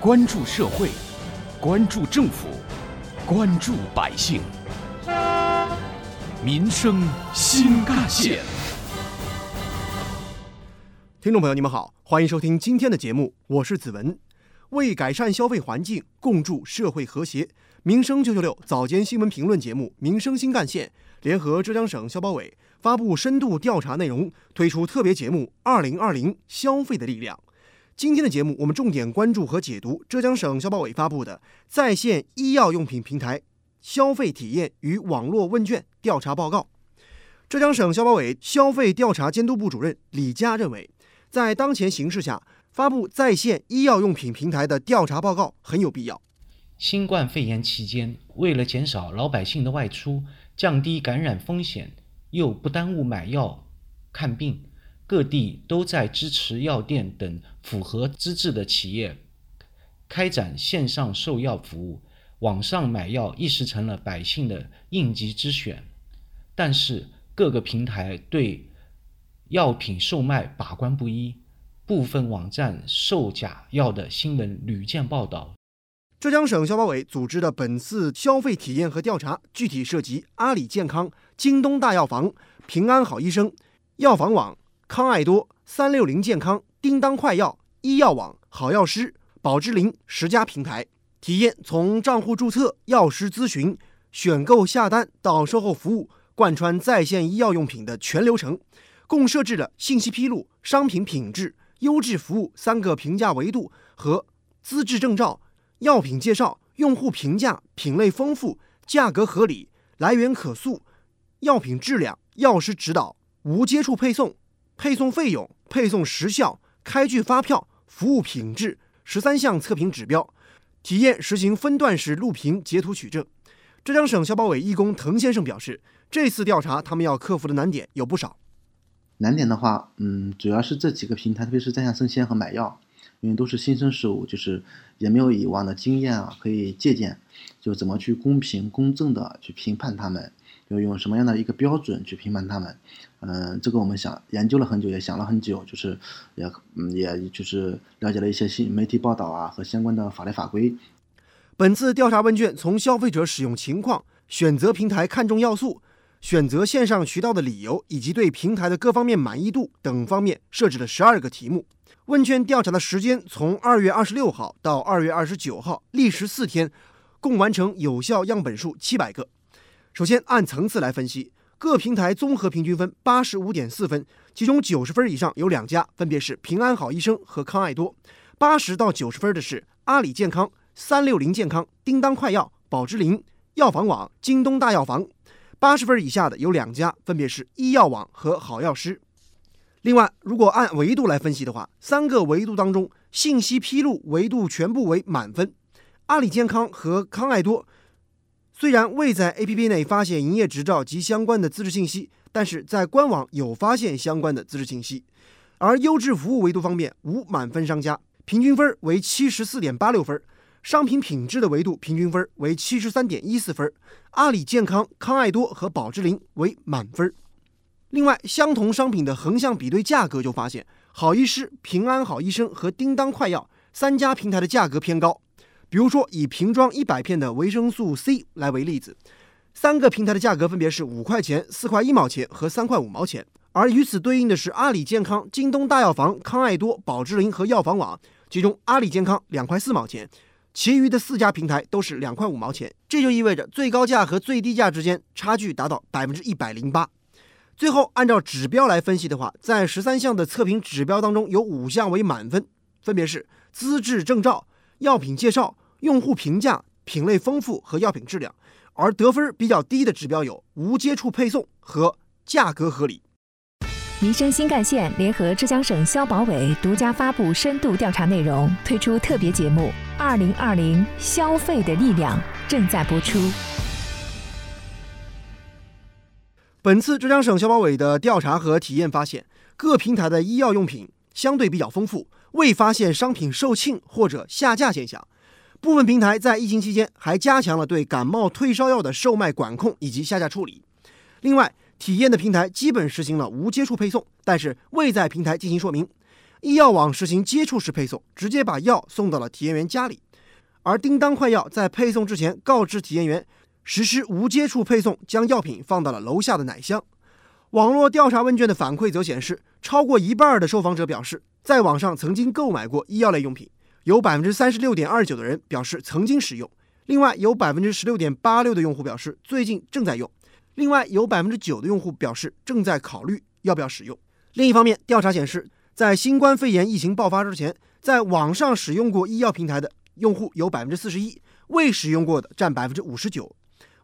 关注社会，关注政府，关注百姓，民生新干线。听众朋友，你们好，欢迎收听今天的节目，我是子文。为改善消费环境，共筑社会和谐，民生九九六早间新闻评论节目《民生新干线》联合浙江省消保委发布深度调查内容，推出特别节目《二零二零消费的力量》。今天的节目，我们重点关注和解读浙江省消保委发布的在线医药用品平台消费体验与网络问卷调查报告。浙江省消保委消费调查监督部主任李佳认为，在当前形势下，发布在线医药用品平台的调查报告很有必要。新冠肺炎期间，为了减少老百姓的外出，降低感染风险，又不耽误买药看病。各地都在支持药店等符合资质的企业开展线上售药服务，网上买药一时成了百姓的应急之选。但是各个平台对药品售卖把关不一，部分网站售假药的新闻屡见报道。浙江省消保委组织的本次消费体验和调查，具体涉及阿里健康、京东大药房、平安好医生、药房网。康爱多、三六零健康、叮当快药、医药网、好药师、宝芝林十家平台体验从账户注册、药师咨询、选购下单到售后服务，贯穿在线医药用品的全流程，共设置了信息披露、商品品质、优质服务三个评价维度和资质证照、药品介绍、用户评价、品类丰富、价格合理、来源可溯、药品质量、药师指导、无接触配送。配送费用、配送时效、开具发票、服务品质十三项测评指标，体验实行分段式录屏截图取证。浙江省消保委义工滕先生表示，这次调查他们要克服的难点有不少。难点的话，嗯，主要是这几个平台，特别是在线生鲜和买药，因为都是新生事物，就是也没有以往的经验啊可以借鉴，就怎么去公平公正的去评判他们。要用什么样的一个标准去评判他们？嗯，这个我们想研究了很久，也想了很久，就是也嗯，也就是了解了一些新媒体报道啊和相关的法律法规。本次调查问卷从消费者使用情况、选择平台看重要素、选择线上渠道的理由以及对平台的各方面满意度等方面设置了十二个题目。问卷调查的时间从二月二十六号到二月二十九号，历时四天，共完成有效样本数七百个。首先按层次来分析，各平台综合平均分八十五点四分，其中九十分以上有两家，分别是平安好医生和康爱多；八十到九十分的是阿里健康、三六零健康、叮当快药、宝芝林、药房网、京东大药房；八十分以下的有两家，分别是医药网和好药师。另外，如果按维度来分析的话，三个维度当中，信息披露维度全部为满分，阿里健康和康爱多。虽然未在 APP 内发现营业执照及相关的资质信息，但是在官网有发现相关的资质信息。而优质服务维度方面，无满分商家，平均分为七十四点八六分；商品品质的维度平均分为七十三点一四分。阿里健康、康爱多和宝芝林为满分。另外，相同商品的横向比对价格就发现，好医师、平安好医生和叮当快药三家平台的价格偏高。比如说，以瓶装一百片的维生素 C 来为例子，三个平台的价格分别是五块钱、四块一毛钱和三块五毛钱。而与此对应的是阿里健康、京东大药房、康爱多、宝芝林和药房网，其中阿里健康两块四毛钱，其余的四家平台都是两块五毛钱。这就意味着最高价和最低价之间差距达到百分之一百零八。最后，按照指标来分析的话，在十三项的测评指标当中，有五项为满分，分别是资质证照。药品介绍、用户评价、品类丰富和药品质量，而得分比较低的指标有无接触配送和价格合理。民生新干线联合浙江省消保委独家发布深度调查内容，推出特别节目《二零二零消费的力量》正在播出。本次浙江省消保委的调查和体验发现，各平台的医药用品相对比较丰富。未发现商品售罄或者下架现象，部分平台在疫情期间还加强了对感冒退烧药的售卖管控以及下架处理。另外，体验的平台基本实行了无接触配送，但是未在平台进行说明。医药网实行接触式配送，直接把药送到了体验员家里；而叮当快药在配送之前告知体验员，实施无接触配送，将药品放到了楼下的奶箱。网络调查问卷的反馈则显示，超过一半的受访者表示在网上曾经购买过医药类用品，有百分之三十六点二九的人表示曾经使用，另外有百分之十六点八六的用户表示最近正在用，另外有百分之九的用户表示正在考虑要不要使用。另一方面，调查显示。在新冠肺炎疫情爆发之前，在网上使用过医药平台的用户有百分之四十一，未使用过的占百分之五十九。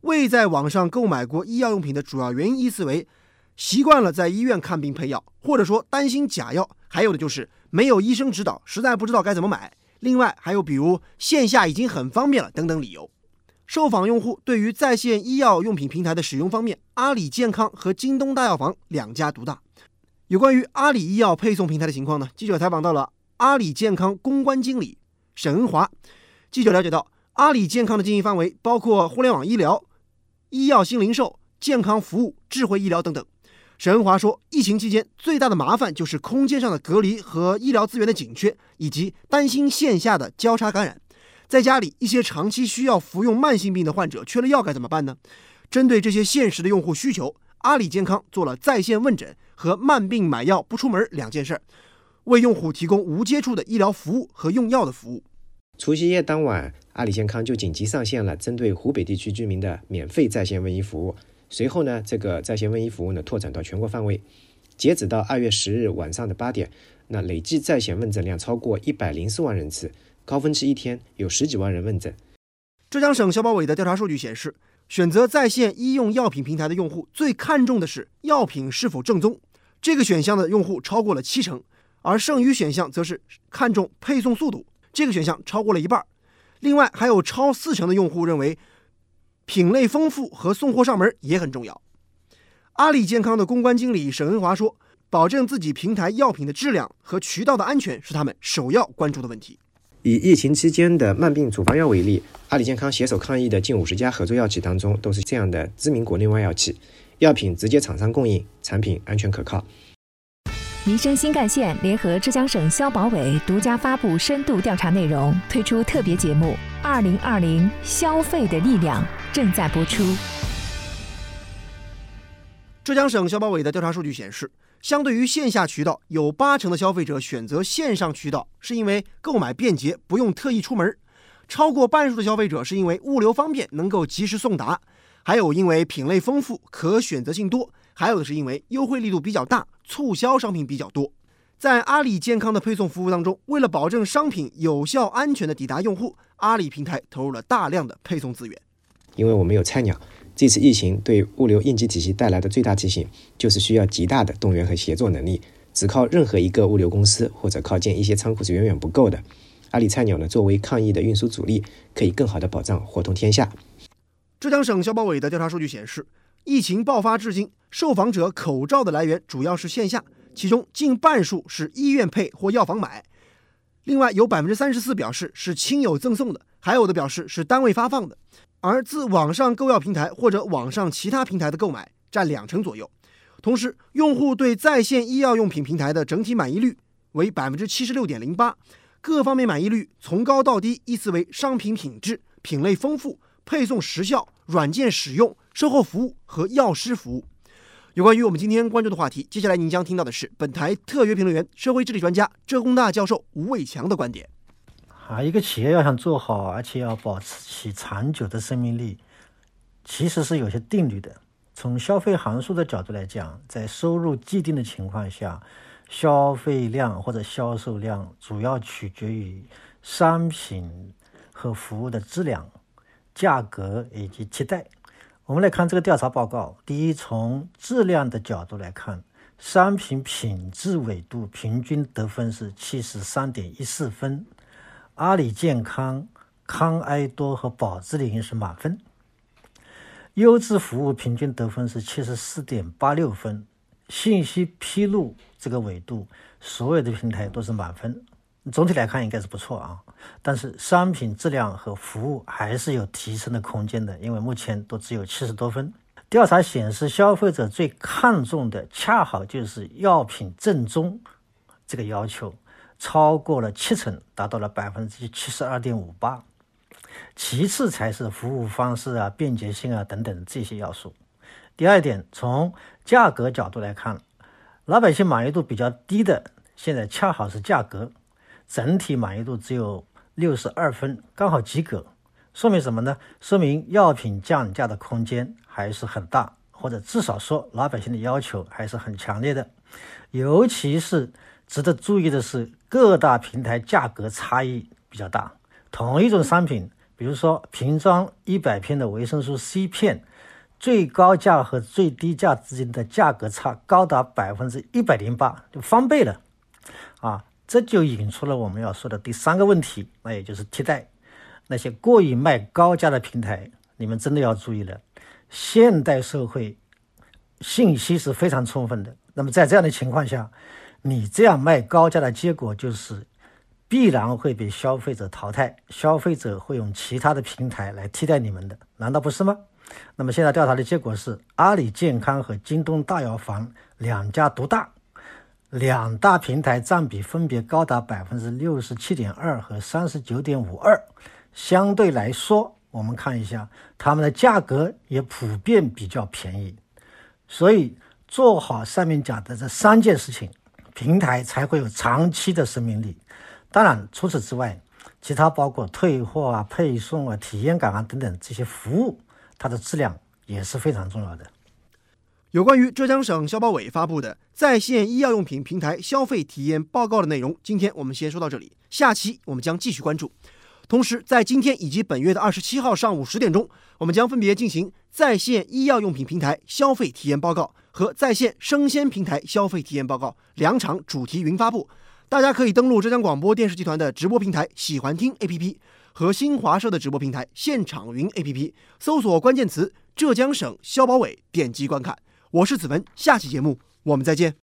未在网上购买过医药用品的主要原因依次为：习惯了在医院看病配药，或者说担心假药；还有的就是没有医生指导，实在不知道该怎么买。另外还有比如线下已经很方便了等等理由。受访用户对于在线医药用品平台的使用方面，阿里健康和京东大药房两家独大。有关于阿里医药配送平台的情况呢？记者采访到了阿里健康公关经理沈恩华。记者了解到，阿里健康的经营范围包括互联网医疗、医药新零售、健康服务、智慧医疗等等。沈华说，疫情期间最大的麻烦就是空间上的隔离和医疗资源的紧缺，以及担心线下的交叉感染。在家里，一些长期需要服用慢性病的患者缺了药该怎么办呢？针对这些现实的用户需求，阿里健康做了在线问诊。和慢病买药不出门两件事儿，为用户提供无接触的医疗服务和用药的服务。除夕夜当晚，阿里健康就紧急上线了针对湖北地区居民的免费在线问医服务。随后呢，这个在线问医服务呢拓展到全国范围。截止到二月十日晚上的八点，那累计在线问诊量超过一百零四万人次，高峰期一天有十几万人问诊。浙江省消保委的调查数据显示。选择在线医用药品平台的用户最看重的是药品是否正宗，这个选项的用户超过了七成，而剩余选项则是看重配送速度，这个选项超过了一半。另外还有超四成的用户认为品类丰富和送货上门也很重要。阿里健康的公关经理沈恩华说：“保证自己平台药品的质量和渠道的安全是他们首要关注的问题。”以疫情期间的慢病处方药为例，阿里健康携手抗疫的近五十家合作药企当中，都是这样的知名国内外药企，药品直接厂商供应，产品安全可靠。民生新干线联合浙江省消保委独家发布深度调查内容，推出特别节目《二零二零消费的力量》正在播出。浙江省消保委的调查数据显示。相对于线下渠道，有八成的消费者选择线上渠道，是因为购买便捷，不用特意出门；超过半数的消费者是因为物流方便，能够及时送达；还有因为品类丰富，可选择性多；还有的是因为优惠力度比较大，促销商品比较多。在阿里健康的配送服务当中，为了保证商品有效、安全的抵达用户，阿里平台投入了大量的配送资源。因为我们有菜鸟。这次疫情对物流应急体系带来的最大提醒，就是需要极大的动员和协作能力。只靠任何一个物流公司或者靠建一些仓库是远远不够的。阿里菜鸟呢，作为抗疫的运输主力，可以更好的保障活通天下。浙江省消保委的调查数据显示，疫情爆发至今，受访者口罩的来源主要是线下，其中近半数是医院配或药房买。另外有百分之三十四表示是亲友赠送的，还有的表示是单位发放的。而自网上购药平台或者网上其他平台的购买占两成左右，同时用户对在线医药用品平台的整体满意率为百分之七十六点零八，各方面满意率从高到低依次为商品品质、品类丰富、配送时效、软件使用、售后服务和药师服务。有关于我们今天关注的话题，接下来您将听到的是本台特约评论员、社会治理专家浙工大教授吴伟强的观点。啊，一个企业要想做好，而且要保持其长久的生命力，其实是有些定律的。从消费函数的角度来讲，在收入既定的情况下，消费量或者销售量主要取决于商品和服务的质量、价格以及期待。我们来看这个调查报告。第一，从质量的角度来看，商品品质维度平均得分是七十三点一四分。阿里健康、康埃多和宝芝林是满分，优质服务平均得分是七十四点八六分，信息披露这个维度，所有的平台都是满分。总体来看应该是不错啊，但是商品质量和服务还是有提升的空间的，因为目前都只有七十多分。调查显示，消费者最看重的恰好就是药品正宗这个要求。超过了七成，达到了百分之七十二点五八。其次才是服务方式啊、便捷性啊等等这些要素。第二点，从价格角度来看，老百姓满意度比较低的，现在恰好是价格，整体满意度只有六十二分，刚好及格。说明什么呢？说明药品降价的空间还是很大，或者至少说老百姓的要求还是很强烈的。尤其是值得注意的是，各大平台价格差异比较大。同一种商品，比如说瓶装一百片的维生素 C 片，最高价和最低价之间的价格差高达百分之一百零八，就翻倍了。啊，这就引出了我们要说的第三个问题，那也就是替代。那些过于卖高价的平台，你们真的要注意了。现代社会信息是非常充分的，那么在这样的情况下，你这样卖高价的结果就是必然会被消费者淘汰，消费者会用其他的平台来替代你们的，难道不是吗？那么现在调查的结果是，阿里健康和京东大药房两家独大，两大平台占比分别高达百分之六十七点二和三十九点五二。相对来说，我们看一下，他们的价格也普遍比较便宜，所以做好上面讲的这三件事情，平台才会有长期的生命力。当然，除此之外，其他包括退货啊、配送啊、体验感啊等等这些服务，它的质量也是非常重要的。有关于浙江省消保委发布的在线医药用品平台消费体验报告的内容，今天我们先说到这里，下期我们将继续关注。同时，在今天以及本月的二十七号上午十点钟，我们将分别进行在线医药用品平台消费体验报告和在线生鲜平台消费体验报告两场主题云发布。大家可以登录浙江广播电视集团的直播平台“喜欢听 ”APP 和新华社的直播平台“现场云 ”APP，搜索关键词“浙江省消保委”，点击观看。我是子文，下期节目我们再见。